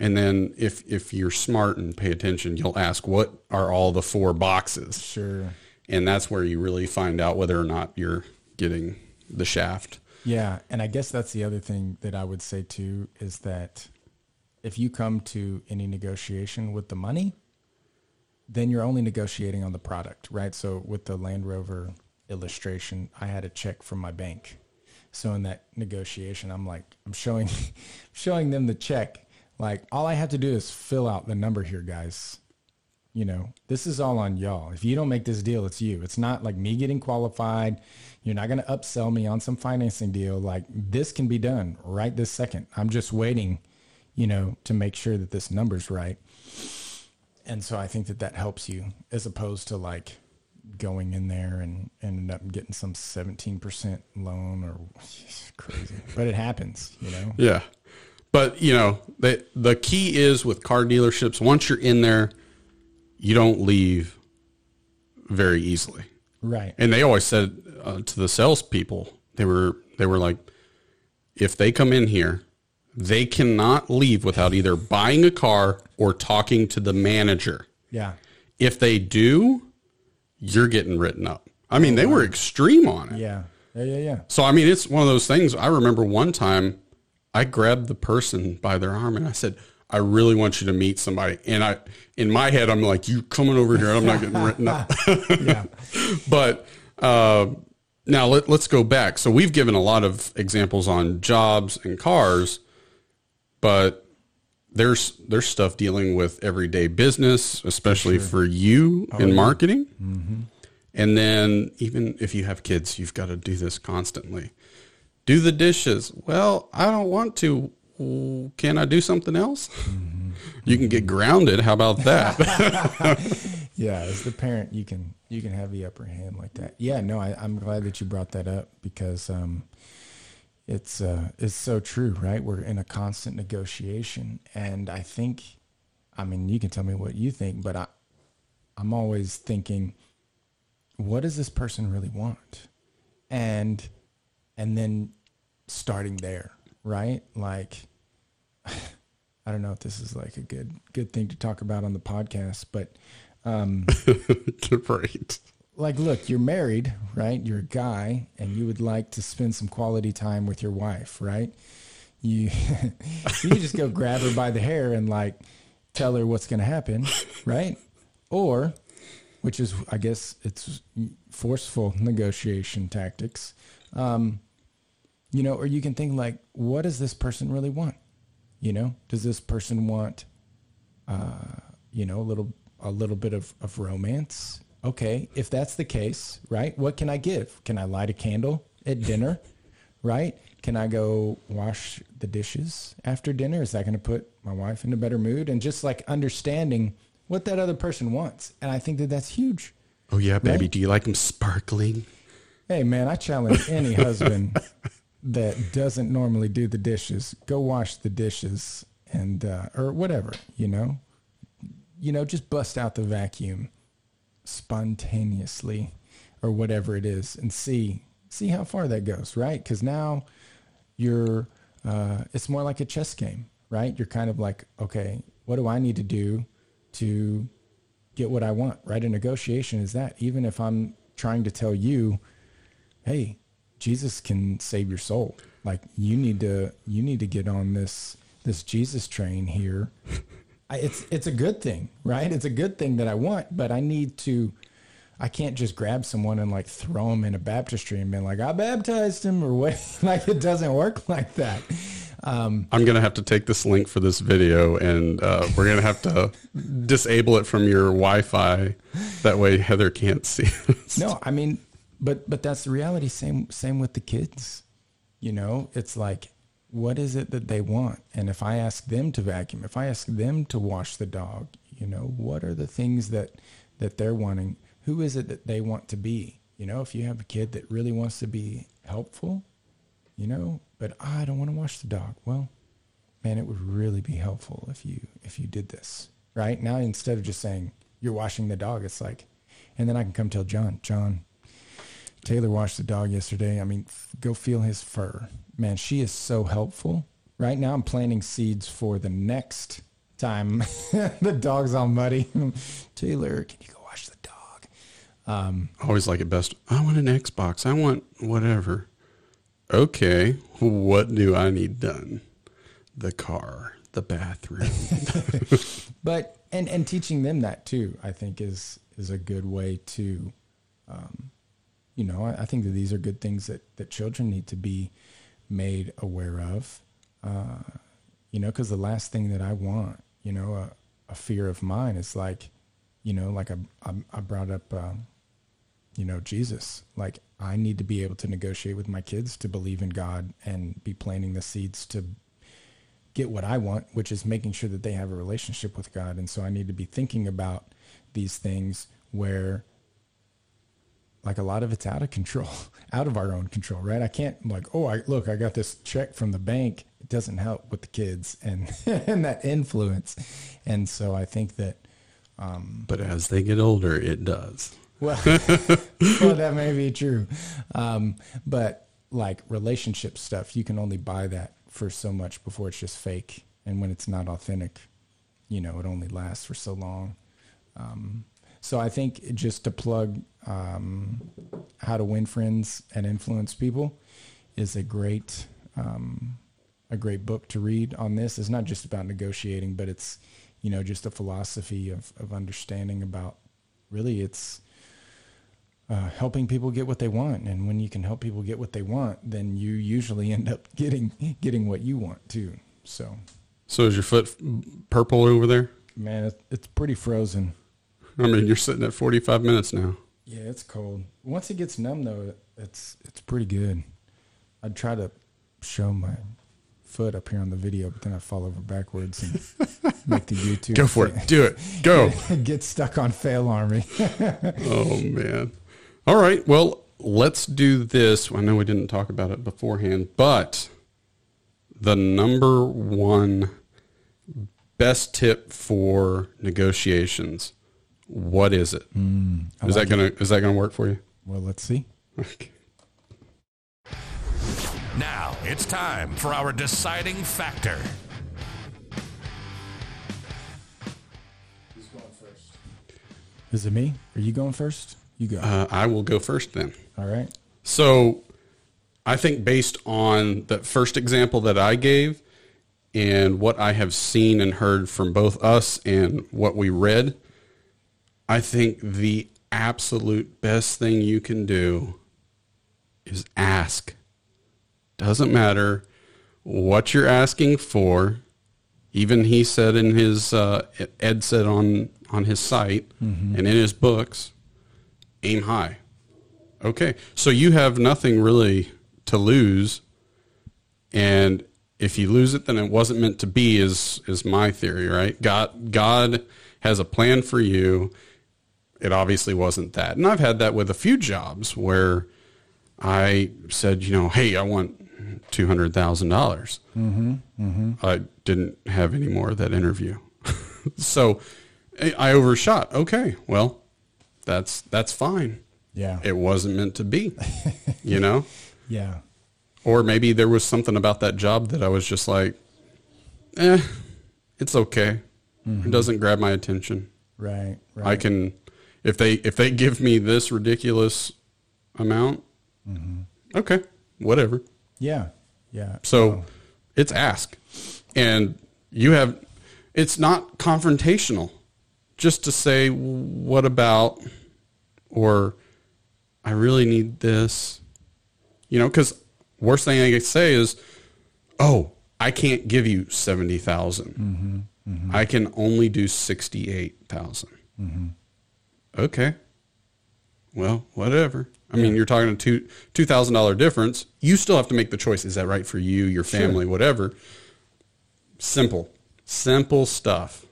And then if, if you're smart and pay attention, you'll ask, what are all the four boxes? Sure. And that's where you really find out whether or not you're getting the shaft. Yeah, and I guess that's the other thing that I would say too is that if you come to any negotiation with the money, then you're only negotiating on the product, right? So with the Land Rover illustration, I had a check from my bank. So in that negotiation, I'm like, I'm showing, showing them the check. Like all I have to do is fill out the number here, guys. You know, this is all on y'all. If you don't make this deal, it's you. It's not like me getting qualified. You're not going to upsell me on some financing deal. Like this can be done right this second. I'm just waiting, you know, to make sure that this number's right. And so I think that that helps you as opposed to like going in there and ended up getting some 17% loan or crazy. But it happens, you know? Yeah. But, you know, the, the key is with car dealerships, once you're in there, you don't leave very easily. Right. And they always said uh, to the salespeople, they were, they were like, if they come in here, they cannot leave without either buying a car or talking to the manager. Yeah. If they do, you're getting written up. I mean, they were extreme on it. Yeah. Yeah. Yeah. Yeah. So I mean, it's one of those things. I remember one time, I grabbed the person by their arm and I said, "I really want you to meet somebody." And I, in my head, I'm like, "You coming over here? I'm not getting written up." Yeah. but uh, now let, let's go back. So we've given a lot of examples on jobs and cars, but there's there's stuff dealing with everyday business, especially for you in marketing. And then even if you have kids, you've got to do this constantly. Do the dishes. Well, I don't want to. Can I do something else? You can get grounded. How about that? Yeah, as the parent, you can you can have the upper hand like that. Yeah, no, I, I'm glad that you brought that up because um, it's uh, it's so true, right? We're in a constant negotiation, and I think, I mean, you can tell me what you think, but I, I'm always thinking, what does this person really want, and and then starting there, right? Like, I don't know if this is like a good good thing to talk about on the podcast, but Great. like look you're married right you're a guy and you would like to spend some quality time with your wife right you you just go grab her by the hair and like tell her what's going to happen right or which is i guess it's forceful negotiation tactics um you know or you can think like what does this person really want you know does this person want uh, you know, a little a little bit of, of romance. Okay, if that's the case, right? What can I give? Can I light a candle at dinner? right? Can I go wash the dishes after dinner? Is that going to put my wife in a better mood? And just like understanding what that other person wants. And I think that that's huge. Oh yeah, baby. Right? Do you like them sparkling? Hey man, I challenge any husband that doesn't normally do the dishes, go wash the dishes and uh, or whatever, you know. You know, just bust out the vacuum spontaneously or whatever it is and see see how far that goes, right? Cuz now you're uh, it's more like a chess game, right? You're kind of like, okay, what do I need to do to get what I want, right? A negotiation is that. Even if I'm trying to tell you, hey, Jesus can save your soul. Like you need to you need to get on this this Jesus train here. I, it's it's a good thing, right? It's a good thing that I want, but I need to. I can't just grab someone and like throw them in a baptistry and be like, I baptized him or what. like it doesn't work like that. Um, I'm going to have to take this link for this video and uh, we're going to have to disable it from your Wi-Fi. That way Heather can't see it. No, I mean, but but that's the reality. Same same with the kids. You know, it's like, what is it that they want? And if I ask them to vacuum, if I ask them to wash the dog, you know, what are the things that that they're wanting? Who is it that they want to be? You know, if you have a kid that really wants to be helpful, you know, but "Ah, I don't want to wash the dog. Well, man, it would really be helpful if you if you did this right now instead of just saying you're washing the dog. It's like, and then I can come tell John, John, Taylor washed the dog yesterday. I mean, go feel his fur, man. She is so helpful. Right now, I'm planting seeds for the next time the dog's all muddy. Taylor, can you go wash the dog? I always like it best. I want an Xbox. I want whatever. Okay, what do I need done? The car, the bathroom. but and and teaching them that too i think is is a good way to um, you know I, I think that these are good things that that children need to be made aware of uh, you know because the last thing that i want you know a, a fear of mine is like you know like i, I, I brought up um, you know jesus like i need to be able to negotiate with my kids to believe in god and be planting the seeds to get what I want, which is making sure that they have a relationship with God. And so I need to be thinking about these things where like a lot of it's out of control, out of our own control, right? I can't like, oh, I look, I got this check from the bank. It doesn't help with the kids and and that influence. And so I think that um, but as they get older, it does. well, well, that may be true. Um, but like relationship stuff, you can only buy that for so much before it's just fake. And when it's not authentic, you know, it only lasts for so long. Um, so I think just to plug um, how to win friends and influence people is a great um, a great book to read on this. It's not just about negotiating, but it's you know just a philosophy of of understanding about really it's uh, helping people get what they want. And when you can help people get what they want, then you usually end up getting getting what you want too. So, So is your foot purple over there? man, it, it's pretty frozen. I mean, you're sitting at 45 minutes now. Yeah, it's cold. Once it gets numb, though, it's it's pretty good. I'd try to show my foot up here on the video, but then I fall over backwards and make the YouTube. Go for it. Do it. Go. Get stuck on FailArmy. Oh man. All right. Well, let's do this. I know we didn't talk about it beforehand, but the number one best tip for negotiations. What is it? Is that gonna is that gonna work for you? well, let's see. Okay. Now it's time for our deciding factor. Is it me? Are you going first? You go. Uh, I will go first then. All right. So I think based on the first example that I gave and what I have seen and heard from both us and what we read, I think the absolute best thing you can do is ask. Doesn't matter what you're asking for. Even he said in his, uh, Ed said on, on his site and in his books, aim high. Okay. So you have nothing really to lose. And if you lose it, then it wasn't meant to be is, is my theory, right? God, God has a plan for you. It obviously wasn't that. And I've had that with a few jobs where I said, you know, Hey, I want $200,000. dollars mm-hmm, mm-hmm. I didn't have any more of that interview. so I I overshot. Okay. Well, that's, that's fine Yeah. it wasn't meant to be, you know? yeah. Or maybe there was something about that job that I was just like, eh, it's okay. It mm-hmm. doesn't grab my attention. Right. Right. I can, if they, if they give me this ridiculous amount, okay, whatever. Yeah. Yeah. So it's ask. And you have, it's not confrontational just to say, what about, or I really need this, you know, because worst thing I could say is, oh, I can't give you 70,000. Mm-hmm. I can only do 68,000. Mm-hmm. Okay. Well, whatever. I mean, you're talking a two two thousand dollar difference. You still have to make the choice. Is that right for you, your family, whatever? Simple, simple stuff.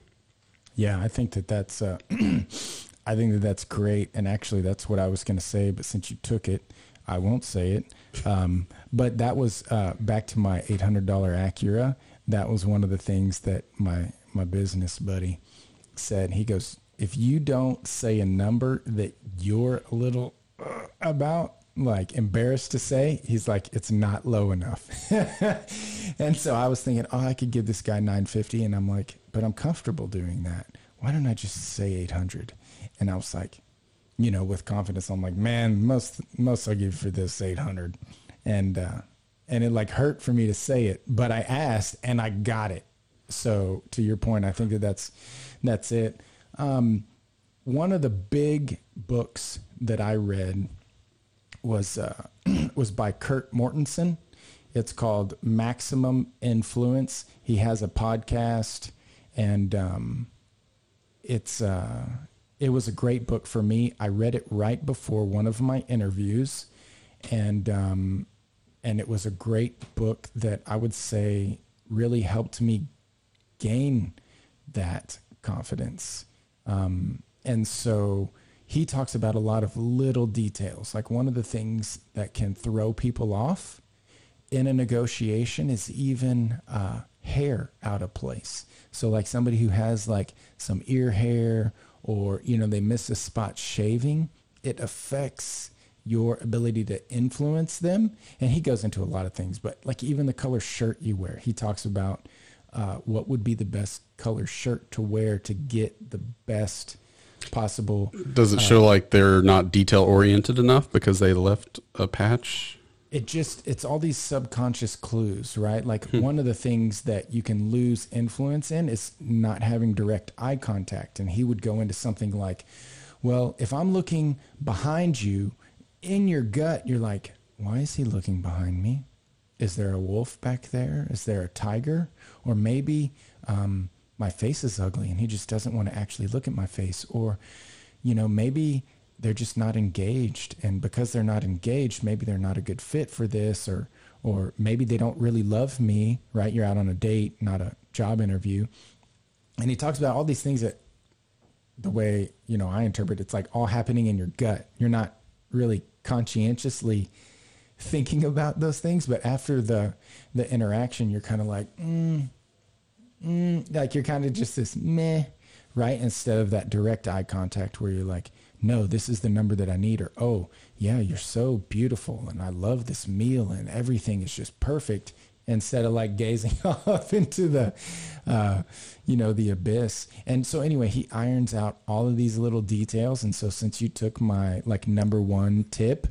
Yeah, I think that that's uh, I think that that's great, and actually, that's what I was going to say. But since you took it, I won't say it. Um, but that was uh, back to my eight hundred dollar Acura. That was one of the things that my my business buddy said. He goes, if you don't say a number that you're a little uh, about, like embarrassed to say, he's like, it's not low enough. and so I was thinking, oh, I could give this guy 950. And I'm like, but I'm comfortable doing that. Why don't I just say 800? And I was like, you know, with confidence, I'm like, man, most, most I'll give for this 800. And, uh, and it like hurt for me to say it, but I asked and I got it. So to your point, I think that that's, that's it. Um, one of the big books that I read was uh, was by Kurt Mortensen. It's called Maximum Influence. He has a podcast, and um, it's uh, it was a great book for me. I read it right before one of my interviews, and um, and it was a great book that I would say really helped me gain that confidence. Um, and so he talks about a lot of little details. Like one of the things that can throw people off in a negotiation is even uh, hair out of place. So like somebody who has like some ear hair or, you know, they miss a spot shaving, it affects your ability to influence them. And he goes into a lot of things, but like even the color shirt you wear, he talks about uh, what would be the best color shirt to wear to get the best possible. Does it show like they're not detail oriented enough because they left a patch? It just, it's all these subconscious clues, right? Like one of the things that you can lose influence in is not having direct eye contact. And he would go into something like, well, if I'm looking behind you in your gut, you're like, why is he looking behind me? Is there a wolf back there? Is there a tiger? Or maybe um, my face is ugly and he just doesn't want to actually look at my face. Or, you know, maybe they're just not engaged. And because they're not engaged, maybe they're not a good fit for this or, or maybe they don't really love me, right? You're out on a date, not a job interview. And he talks about all these things that the way, you know, I interpret it's like all happening in your gut. You're not really conscientiously thinking about those things, but after the the interaction, you're kind of like, mm, mm, like you're kind of just this meh, right? Instead of that direct eye contact where you're like, no, this is the number that I need, or oh yeah, you're so beautiful, and I love this meal, and everything is just perfect. Instead of like gazing off into the, uh, you know, the abyss. And so anyway, he irons out all of these little details. And so since you took my like number one tip,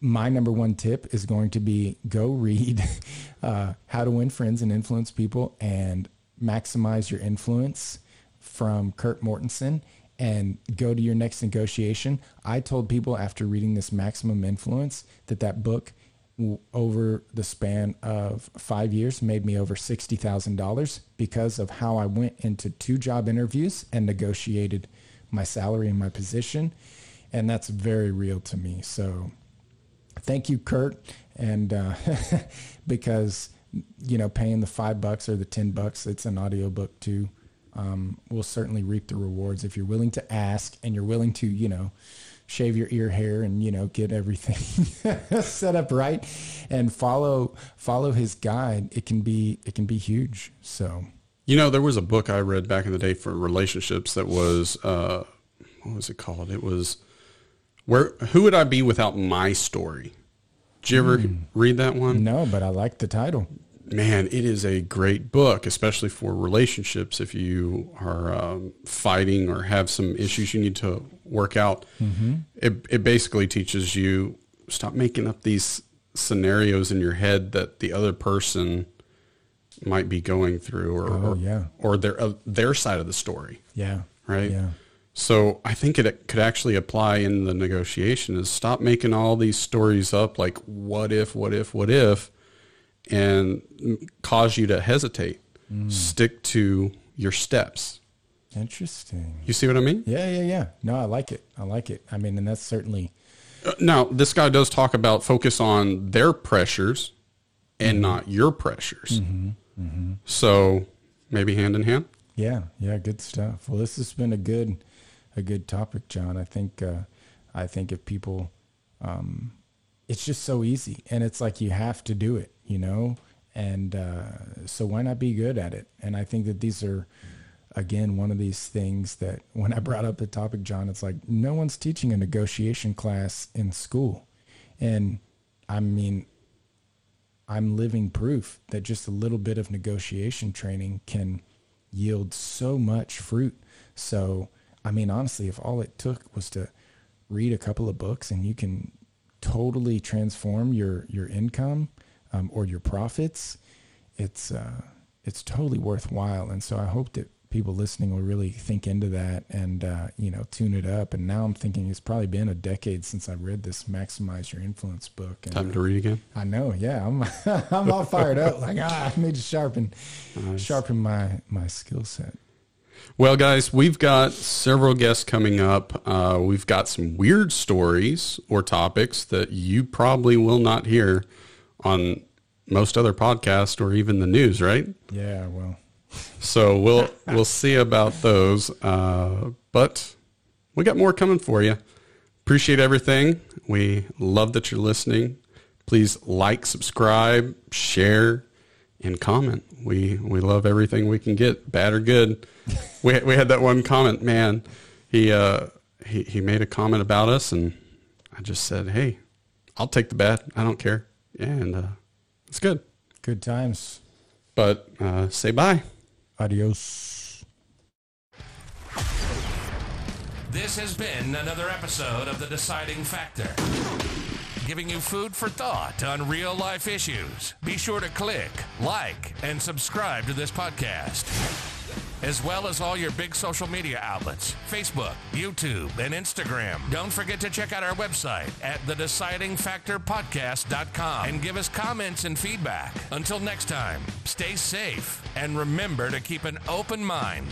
my number one tip is going to be go read uh, How to Win Friends and Influence People and Maximize Your Influence from Kurt Mortensen and go to your next negotiation. I told people after reading this Maximum Influence that that book over the span of five years made me over $60,000 because of how I went into two job interviews and negotiated my salary and my position. And that's very real to me. So thank you, Kurt. And uh, because, you know, paying the five bucks or the 10 bucks, it's an audiobook too. Um, will certainly reap the rewards if you're willing to ask and you're willing to, you know, shave your ear hair and you know get everything set up right and follow follow his guide it can be it can be huge so You know, there was a book I read back in the day for relationships that was uh, what was it called? It was where who would I be without my story? Did you ever read that one? no but i like the title Man, it is a great book, especially for relationships. If you are um, fighting or have some issues you need to work out, it, it basically teaches you stop making up these scenarios in your head that the other person might be going through, or Oh, or, yeah. or their uh, their side of the story, yeah right? yeah So I think it could actually apply in the negotiation is stop making all these stories up like what if, what if, what if, and cause you to hesitate. Mm. Stick to your steps. Interesting. You see what I mean? Yeah, yeah, yeah. No, I like it. I like it. I mean, and that's certainly Uh, Now, this guy does talk about focus on their pressures and mm-hmm. not your pressures. Mm-hmm, mm-hmm. So maybe hand in hand. Yeah, yeah, good stuff. Well, this has been a good, a good topic, John. I think, uh, I think if people, um, it's just so easy, and it's like you have to do it, you know, and uh, so why not be good at it? And I think that these are, again, one of these things that when I brought up the topic, John, it's like no one's teaching a negotiation class in school, and I mean, I'm living proof that just a little bit of negotiation training can yield so much fruit. So, I mean, honestly, if all it took was to read a couple of books and you can totally transform your your income um, or your profits, it's uh, it's totally worthwhile. And so, I hope that people listening will really think into that and uh, you know tune it up. And now I'm thinking it's probably been a decade since I read this "Maximize Your Influence" book. And, Time to read again. I know, yeah. I'm I'm all fired up. Like ah, I need to sharpen sharpen my my skill set. Well, guys, we've got several guests coming up. Uh, we've got some weird stories or topics that you probably will not hear on most other podcasts or even the news, right? Yeah, well, So we'll we'll see about those. Uh, but we got more coming for you. Appreciate everything. We love that you're listening. Please like, subscribe, share, and comment. We we love everything we can get, bad or good. We we had that one comment, man. He uh he he made a comment about us, and I just said, hey, I'll take the bad. I don't care, and uh, it's good. good times. But uh, say bye. Adios. This has been another episode of The Deciding Factor, giving you food for thought on real life issues. Be sure to click, like, and subscribe to this podcast, as well as all your big social media outlets Facebook, YouTube, and Instagram. Don't forget to check out our website at thedecidingfactorpodcast.com and give us comments and feedback. Until next time, stay safe and remember to keep an open mind.